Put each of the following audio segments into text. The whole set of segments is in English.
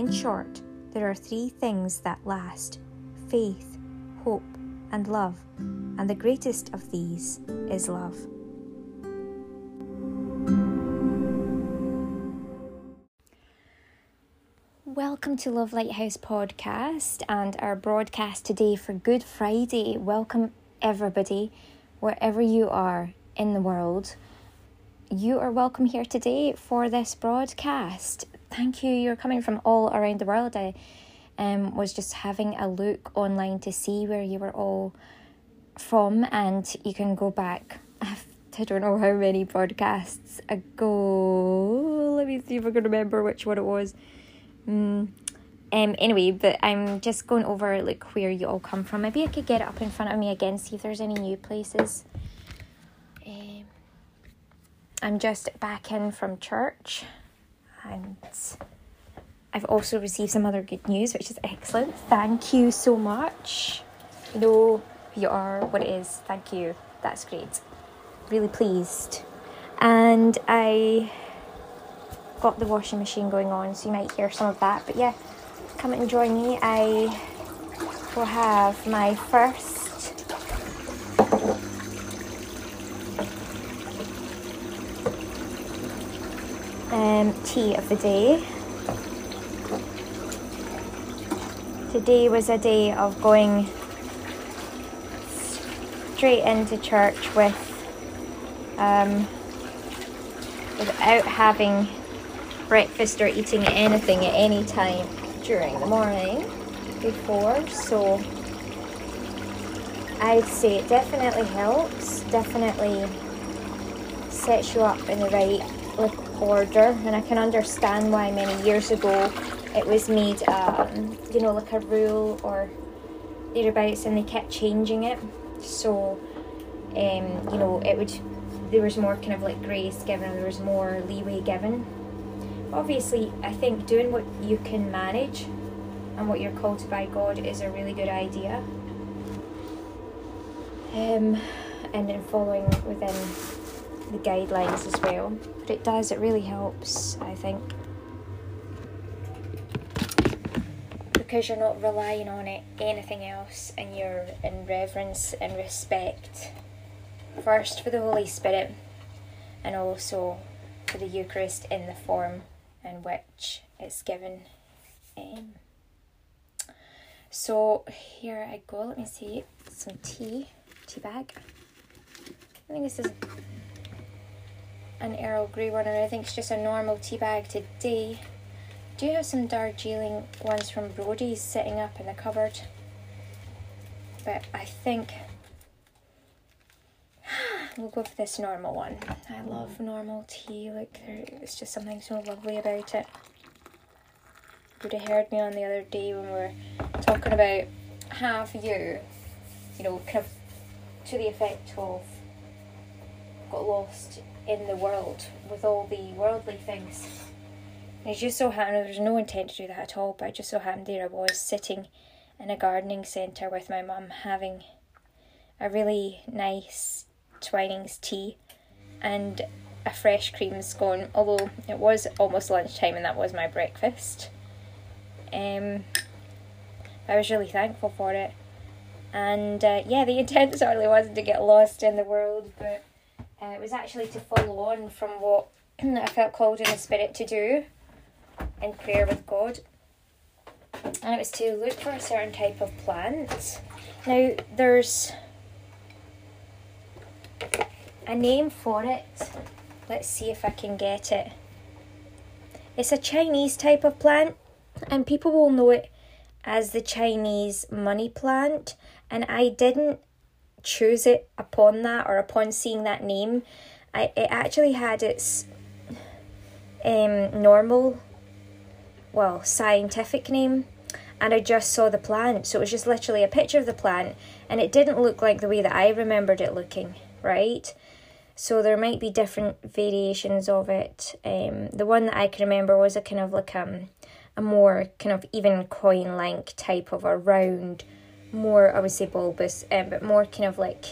In short, there are three things that last faith, hope, and love, and the greatest of these is love. Welcome to Love Lighthouse Podcast and our broadcast today for Good Friday. Welcome, everybody, wherever you are in the world. You are welcome here today for this broadcast. Thank you. You're coming from all around the world. I um, was just having a look online to see where you were all from, and you can go back. I don't know how many broadcasts ago. Let me see if I can remember which one it was. Mm. Um, anyway, but I'm just going over like where you all come from. Maybe I could get it up in front of me again, see if there's any new places. Um, I'm just back in from church, and I've also received some other good news, which is excellent. Thank you so much. You know who you are, what it is. Thank you. That's great. Really pleased. And I got the washing machine going on, so you might hear some of that. But yeah, come and join me. I will have my first um, tea of the day. Today was a day of going straight into church with um, without having breakfast or eating anything at any time during the morning before. So I'd say it definitely helps, definitely sets you up in the right order. And I can understand why many years ago it was made, um, you know, like a rule or thereabouts, and they kept changing it. So, um, you know, it would there was more kind of like grace given, there was more leeway given obviously, I think doing what you can manage and what you're called to by God is a really good idea. Um, and then following within the guidelines as well. But it does, it really helps, I think. Because you're not relying on it, anything else, and you're in reverence and respect. First for the Holy Spirit, and also for the Eucharist in the form in which it's given. Um, so here I go. Let me see some tea, tea bag. I think this is an Earl Grey one, and I think it's just a normal tea bag today. Do have some Darjeeling ones from Brodies sitting up in the cupboard? But I think we'll go for this normal one. I love normal tea, like it's just something so lovely about it. You would have heard me on the other day when we were talking about have you, you know, kind of to the effect of got lost in the world with all the worldly things. And it just so happened, there was no intent to do that at all, but I just so happened there I was sitting in a gardening centre with my mum having a really nice Twinings tea and a fresh cream scone, although it was almost lunchtime and that was my breakfast. Um, I was really thankful for it. And uh, yeah, the intent certainly wasn't to get lost in the world, but uh, it was actually to follow on from what I felt called in the spirit to do in prayer with God. And it was to look for a certain type of plant. Now, there's a name for it. Let's see if I can get it. It's a Chinese type of plant, and people will know it as the Chinese money plant. And I didn't choose it upon that or upon seeing that name. I it actually had its um normal, well, scientific name, and I just saw the plant. So it was just literally a picture of the plant, and it didn't look like the way that I remembered it looking right? So there might be different variations of it. Um, the one that I can remember was a kind of like um, a more kind of even coin like type of a round, more I would say bulbous, um, but more kind of like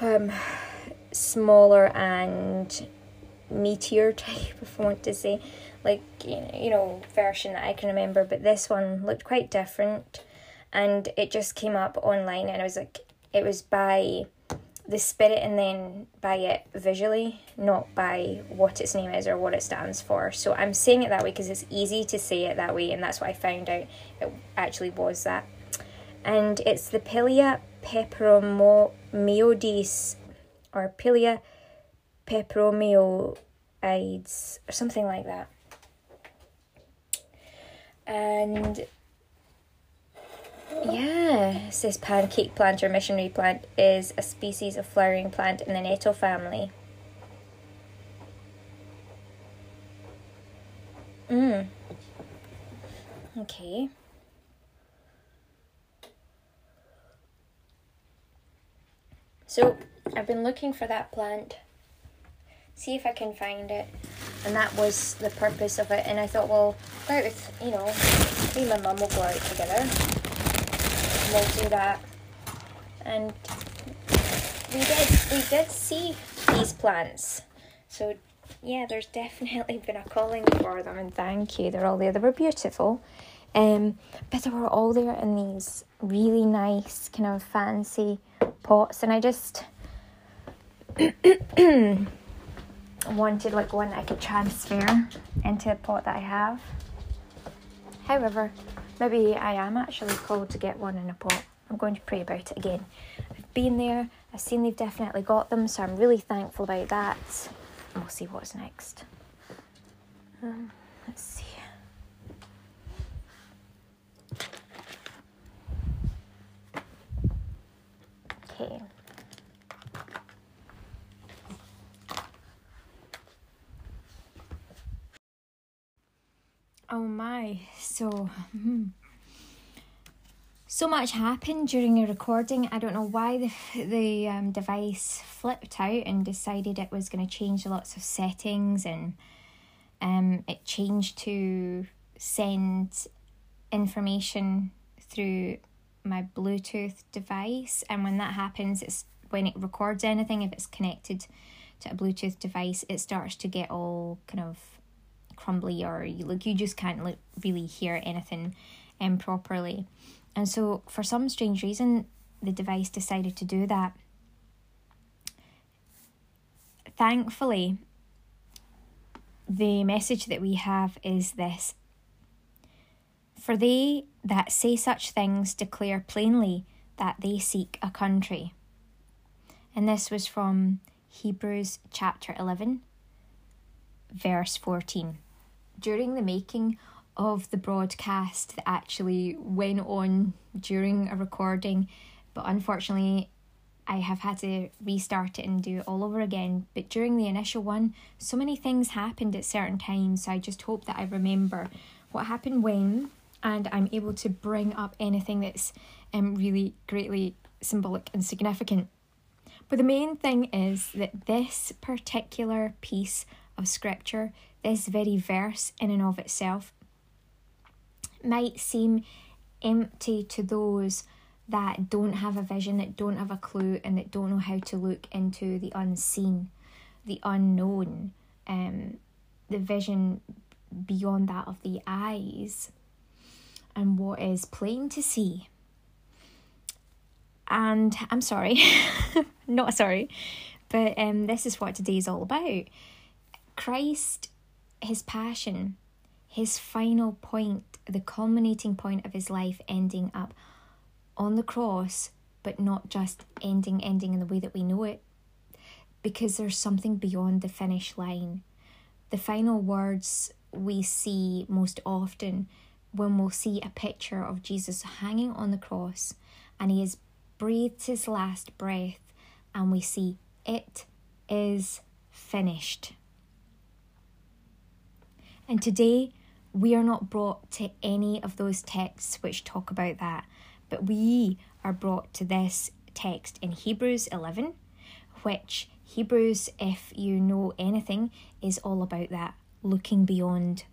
um, smaller and meteor type, if I want to say, like you know version that I can remember. But this one looked quite different, and it just came up online, and I was like, it was by the spirit and then by it visually, not by what its name is or what it stands for. So I'm saying it that way because it's easy to say it that way, and that's what I found out it actually was that. And it's the Pilea peperomioides or Pilea peperomioides or something like that. And yeah, says pancake plant or missionary plant is a species of flowering plant in the nettle family. Mm. Okay. So I've been looking for that plant, see if I can find it, and that was the purpose of it. And I thought, well, out with you know, me and my mum will go out together we'll do that. And we did we did see these plants. So yeah, there's definitely been a calling for them and thank you. They're all there. They were beautiful. Um but they were all there in these really nice kind of fancy pots and I just wanted like one I could transfer into a pot that I have. However, Maybe I am actually called to get one in a pot. I'm going to pray about it again. I've been there, I've seen they've definitely got them, so I'm really thankful about that. And we'll see what's next. Um, let's see. Okay. Oh my, so hmm. so much happened during a recording. I don't know why the the um, device flipped out and decided it was going to change lots of settings and um it changed to send information through my Bluetooth device and when that happens it's when it records anything if it's connected to a Bluetooth device it starts to get all kind of crumbly or you, like you just can't like really hear anything um properly. And so for some strange reason the device decided to do that. Thankfully the message that we have is this. For they that say such things declare plainly that they seek a country. And this was from Hebrews chapter 11 verse 14 during the making of the broadcast that actually went on during a recording, but unfortunately, I have had to restart it and do it all over again. But during the initial one, so many things happened at certain times, so I just hope that I remember what happened when and I'm able to bring up anything that's um, really greatly symbolic and significant. But the main thing is that this particular piece of scripture this very verse in and of itself might seem empty to those that don't have a vision, that don't have a clue, and that don't know how to look into the unseen, the unknown, um, the vision beyond that of the eyes, and what is plain to see. And I'm sorry, not sorry, but um, this is what today is all about. Christ his passion, his final point, the culminating point of his life ending up on the cross, but not just ending, ending in the way that we know it, because there's something beyond the finish line. The final words we see most often when we'll see a picture of Jesus hanging on the cross and he has breathed his last breath, and we see it is finished. And today, we are not brought to any of those texts which talk about that, but we are brought to this text in Hebrews 11, which Hebrews, if you know anything, is all about that looking beyond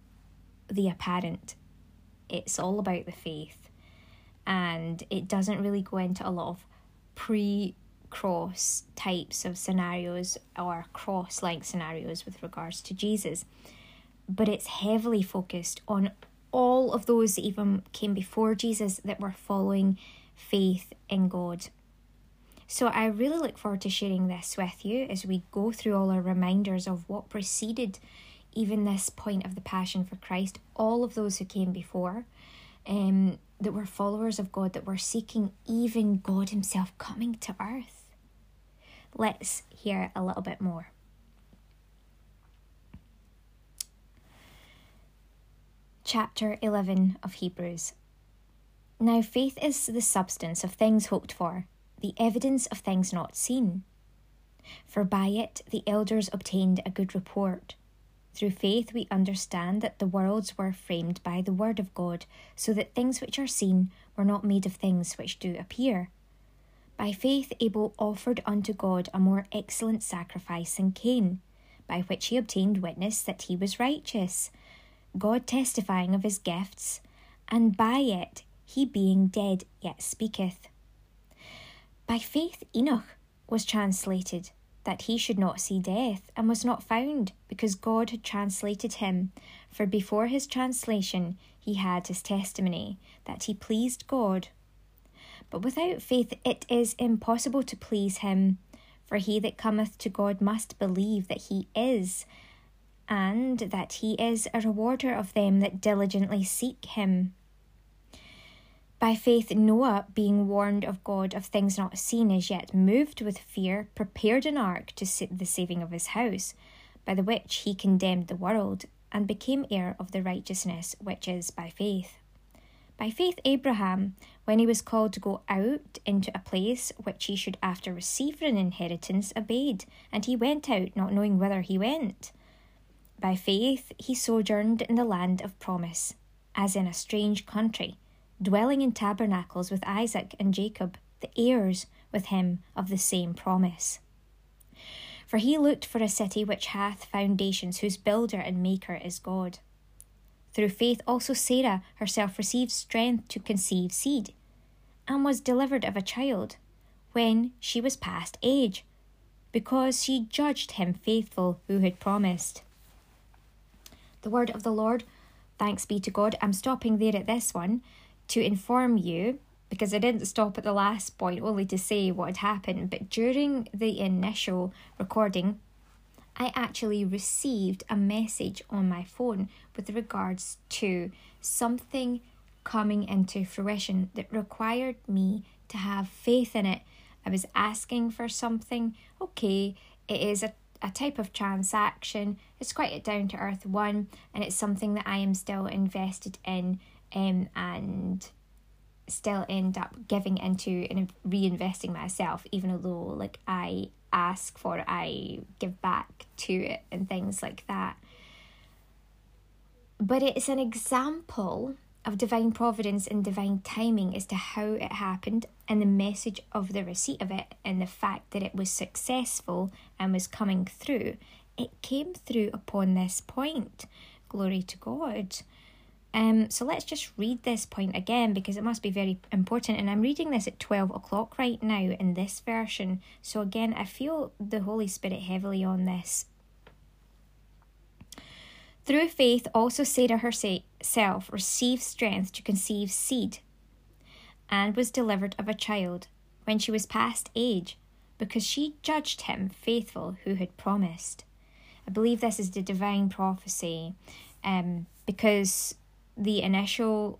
the apparent. It's all about the faith. And it doesn't really go into a lot of pre cross types of scenarios or cross like scenarios with regards to Jesus. But it's heavily focused on all of those that even came before Jesus that were following faith in God. So I really look forward to sharing this with you as we go through all our reminders of what preceded even this point of the passion for Christ, all of those who came before, um, that were followers of God, that were seeking even God Himself coming to earth. Let's hear a little bit more. Chapter 11 of Hebrews. Now, faith is the substance of things hoped for, the evidence of things not seen. For by it the elders obtained a good report. Through faith we understand that the worlds were framed by the word of God, so that things which are seen were not made of things which do appear. By faith Abel offered unto God a more excellent sacrifice than Cain, by which he obtained witness that he was righteous God testifying of his gifts, and by it he being dead yet speaketh. By faith Enoch was translated, that he should not see death, and was not found, because God had translated him. For before his translation he had his testimony, that he pleased God. But without faith it is impossible to please him. For he that cometh to God must believe that he is, and that he is a rewarder of them that diligently seek him. By faith, Noah, being warned of God of things not seen, as yet moved with fear, prepared an ark to the saving of his house, by the which he condemned the world, and became heir of the righteousness which is by faith. By faith, Abraham, when he was called to go out into a place which he should after receive for an inheritance, obeyed, and he went out, not knowing whither he went. By faith he sojourned in the land of promise, as in a strange country, dwelling in tabernacles with Isaac and Jacob, the heirs with him of the same promise. For he looked for a city which hath foundations, whose builder and maker is God. Through faith also Sarah herself received strength to conceive seed, and was delivered of a child, when she was past age, because she judged him faithful who had promised the word of the Lord. Thanks be to God. I'm stopping there at this one to inform you because I didn't stop at the last point only to say what had happened, but during the initial recording, I actually received a message on my phone with regards to something coming into fruition that required me to have faith in it. I was asking for something, okay, it is a a type of transaction. It's quite a down to earth one, and it's something that I am still invested in um, and still end up giving into and reinvesting myself, even though like I ask for I give back to it and things like that. But it's an example of divine providence and divine timing as to how it happened and the message of the receipt of it and the fact that it was successful and was coming through. It came through upon this point. Glory to God. Um, so let's just read this point again because it must be very important. And I'm reading this at 12 o'clock right now in this version. So again, I feel the Holy Spirit heavily on this through faith, also Sarah herself received strength to conceive seed and was delivered of a child when she was past age, because she judged him faithful who had promised. I believe this is the divine prophecy um, because the initial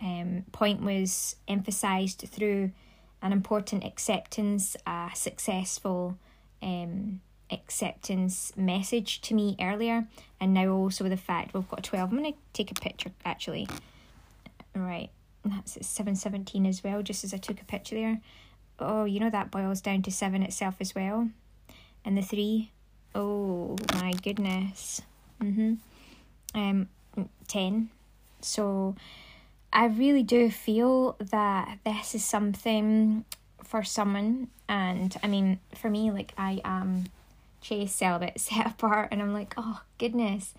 um, point was emphasized through an important acceptance, a successful um, acceptance message to me earlier, and now also the fact we've got 12. I'm going to take a picture actually. Right, that's at 717 as well, just as I took a picture there. Oh, you know that boils down to 7 itself as well. And the 3. Oh my goodness. Mm-hmm. Um, 10. So I really do feel that this is something for someone and I mean for me like I am Chase celibate set apart and I'm like, oh goodness.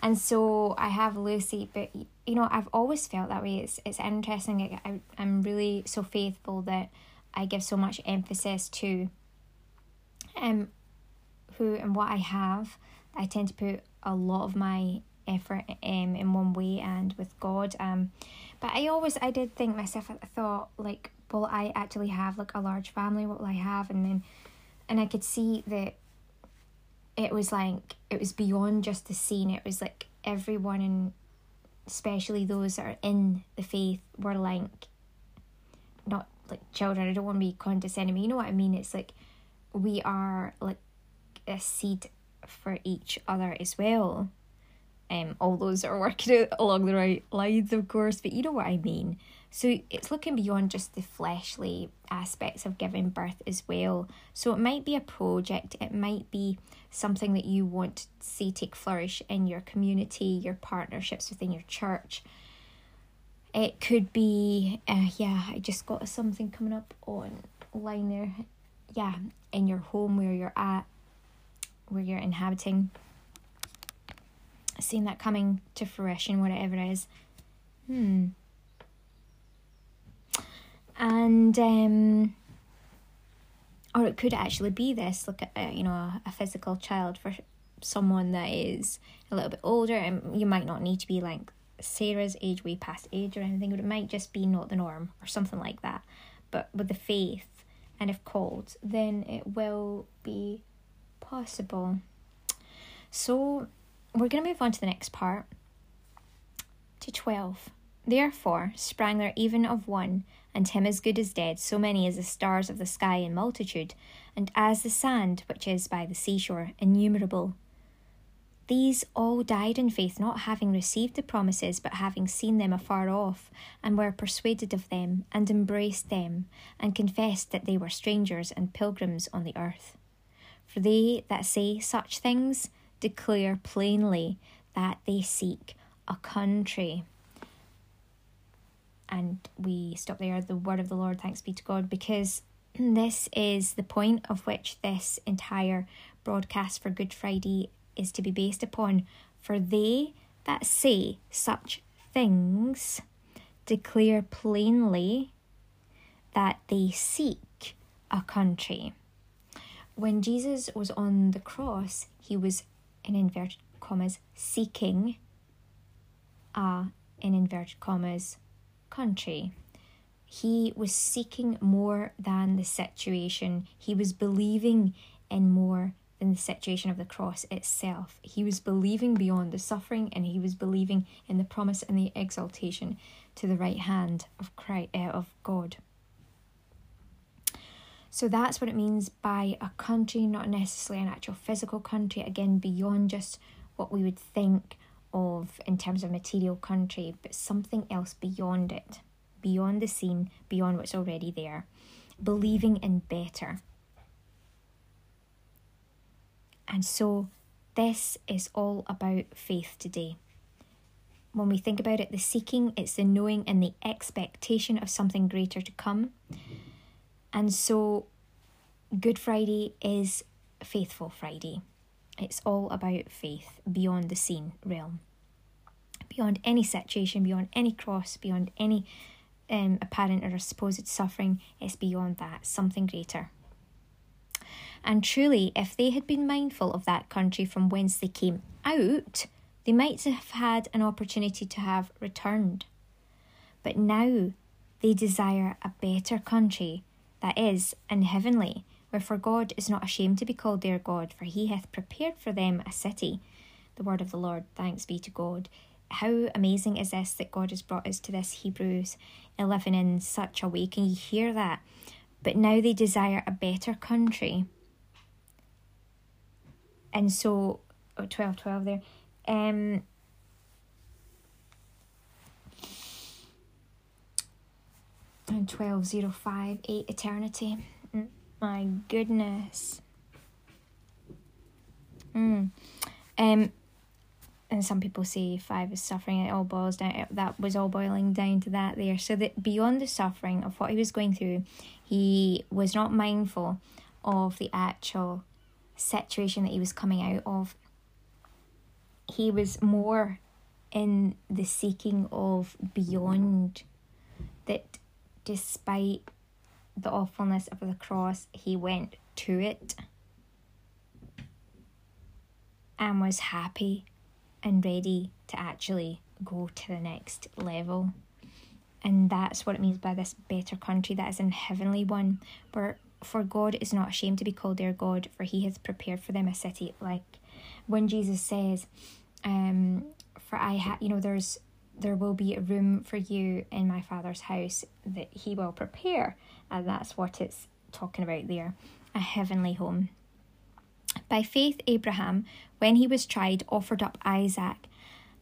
And so I have Lucy, but you know, I've always felt that way. It's it's interesting. I, I'm really so faithful that I give so much emphasis to um who and what I have. I tend to put a lot of my effort um in one way and with God. Um but I always I did think myself I thought like will I actually have like a large family? What will I have? And then and I could see that it was like it was beyond just the scene. It was like everyone and especially those that are in the faith were like not like children. I don't want to be condescending, but you know what I mean? It's like we are like a seed for each other as well. Um, all those that are working along the right lines, of course, but you know what I mean. So it's looking beyond just the fleshly aspects of giving birth as well. So it might be a project, it might be something that you want to see take flourish in your community, your partnerships within your church. It could be, uh, yeah, I just got something coming up online there. Yeah, in your home where you're at, where you're inhabiting. Seeing that coming to fruition, whatever it is. Hmm. And um, or it could actually be this look at uh, you know a, a physical child for someone that is a little bit older and you might not need to be like sarah's age way past age or anything but it might just be not the norm or something like that. But with the faith and if called then it will be possible. So we're going to move on to the next part to 12 therefore sprang there even of one and him as good as dead, so many as the stars of the sky in multitude, and as the sand which is by the seashore, innumerable. These all died in faith, not having received the promises, but having seen them afar off, and were persuaded of them, and embraced them, and confessed that they were strangers and pilgrims on the earth. For they that say such things declare plainly that they seek a country. And we stop there. The word of the lord. Thanks be to god. Because this is the point of which this entire broadcast for good friday is to be based upon. For they that say such things declare plainly that they seek a country. When jesus was on the cross he was in inverted commas seeking a in inverted commas country. He was seeking more than the situation, he was believing in more than the situation of the cross itself. He was believing beyond the suffering and he was believing in the promise and the exaltation to the right hand of Christ, uh, of God. So that's what it means by a country, not necessarily an actual physical country, again, beyond just what we would think of in terms of material country, but something else beyond it, beyond the seen, beyond what's already there, believing in better. And so, this is all about faith today. When we think about it, the seeking, it's the knowing and the expectation of something greater to come. And so, Good Friday is Faithful Friday. It's all about faith beyond the seen realm, beyond any situation, beyond any cross, beyond any um, apparent or supposed suffering. It's beyond that, something greater. And truly, if they had been mindful of that country from whence they came out, they might have had an opportunity to have returned. But now they desire a better country that is in heavenly Wherefore God is not ashamed to be called their God, for he hath prepared for them a city. The word of the Lord, thanks be to God. How amazing is this that God has brought us to this Hebrews 11 in such a way? Can you hear that? But now they desire a better country. And so, oh, 12 12 there. Um, and 1205 8 eternity my goodness. Mm. Um, and some people say five is suffering. It all boils down. That was all boiling down to that there. So that beyond the suffering of what he was going through, he was not mindful of the actual situation that he was coming out of. He was more in the seeking of beyond that, despite the awfulness of the cross, he went to it and was happy and ready to actually go to the next level. And that's what it means by this better country that is in heavenly one, where for God is not ashamed to be called their God, for he has prepared for them a city. Like when Jesus says, um, for I have, you know, there's there will be a room for you in my father's house that he will prepare. And that's what it's talking about there a heavenly home. By faith, Abraham, when he was tried, offered up Isaac,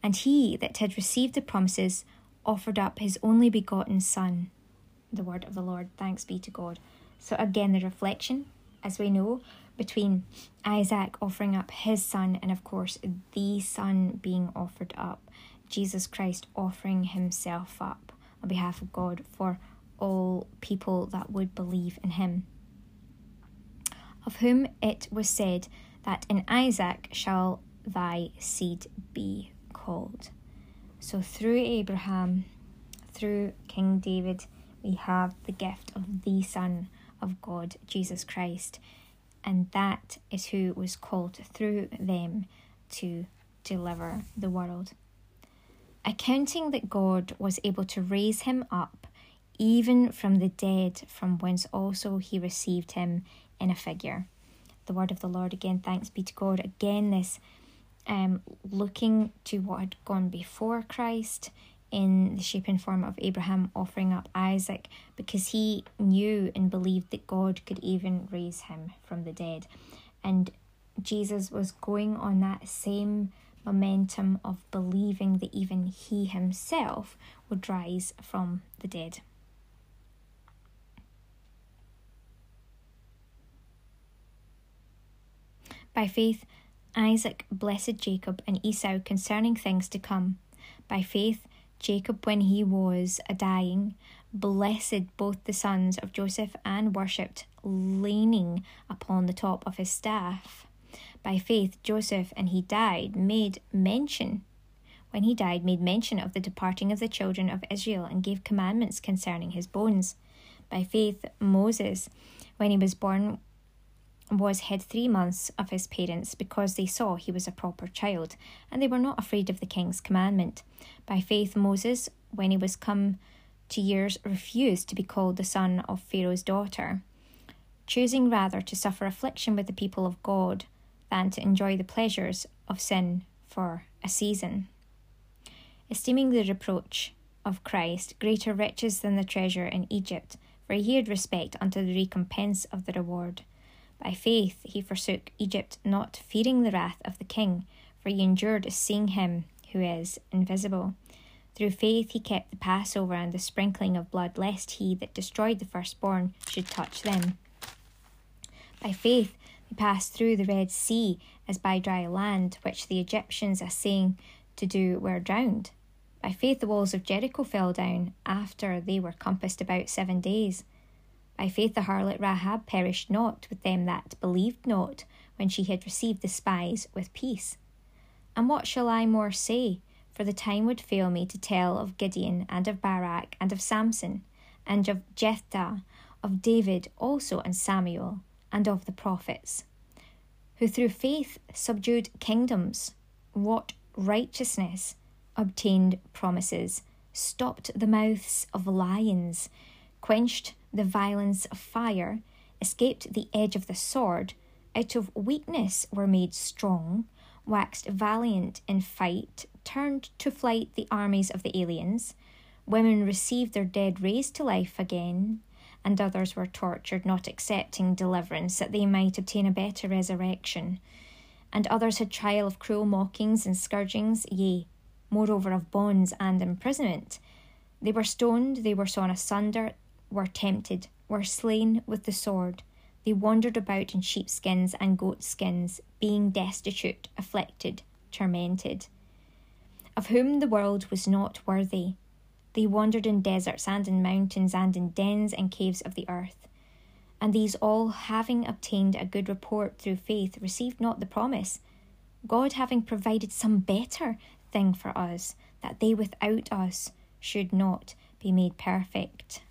and he that had received the promises offered up his only begotten Son. The word of the Lord, thanks be to God. So, again, the reflection, as we know, between Isaac offering up his son and, of course, the son being offered up, Jesus Christ offering himself up on behalf of God for all people that would believe in him. Of whom it was said that in Isaac shall thy seed be called. So through Abraham, through King David, we have the gift of the Son of God, Jesus Christ, and that is who was called through them to deliver the world. Accounting that God was able to raise him up even from the dead, from whence also he received him in a figure. The word of the Lord again, thanks be to God. Again, this um, looking to what had gone before Christ in the shape and form of Abraham offering up Isaac because he knew and believed that God could even raise him from the dead. And Jesus was going on that same momentum of believing that even he himself would rise from the dead. By faith, Isaac blessed Jacob and Esau concerning things to come. By faith, Jacob, when he was a dying, blessed both the sons of Joseph and worshipped, leaning upon the top of his staff. By faith, Joseph, and he died, made mention, when he died, made mention of the departing of the children of Israel and gave commandments concerning his bones. By faith, Moses, when he was born, was hid three months of his parents because they saw he was a proper child, and they were not afraid of the king's commandment. By faith, Moses, when he was come to years, refused to be called the son of Pharaoh's daughter, choosing rather to suffer affliction with the people of God than to enjoy the pleasures of sin for a season. Esteeming the reproach of Christ greater riches than the treasure in Egypt, for he had respect unto the recompense of the reward. By faith he forsook Egypt, not fearing the wrath of the king, for he endured seeing him who is invisible. Through faith he kept the Passover and the sprinkling of blood, lest he that destroyed the firstborn should touch them. By faith he passed through the Red Sea as by dry land, which the Egyptians, assaying to do, were drowned. By faith the walls of Jericho fell down after they were compassed about seven days. By faith the harlot Rahab perished not with them that believed not, when she had received the spies with peace. And what shall I more say? For the time would fail me to tell of Gideon, and of Barak, and of Samson, and of Jephthah, of David also, and Samuel, and of the prophets, who through faith subdued kingdoms, wrought righteousness, obtained promises, stopped the mouths of lions, quenched the violence of fire, escaped the edge of the sword, out of weakness were made strong, waxed valiant in fight, turned to flight the armies of the aliens. Women received their dead raised to life again, and others were tortured, not accepting deliverance, that they might obtain a better resurrection. And others had trial of cruel mockings and scourgings, yea, moreover of bonds and imprisonment. They were stoned, they were sawn asunder, were tempted, were slain with the sword. They wandered about in sheepskins and goatskins, being destitute, afflicted, tormented. Of whom the world was not worthy. They wandered in deserts and in mountains and in dens and caves of the earth. And these all, having obtained a good report through faith, received not the promise, God having provided some better thing for us, that they without us should not be made perfect.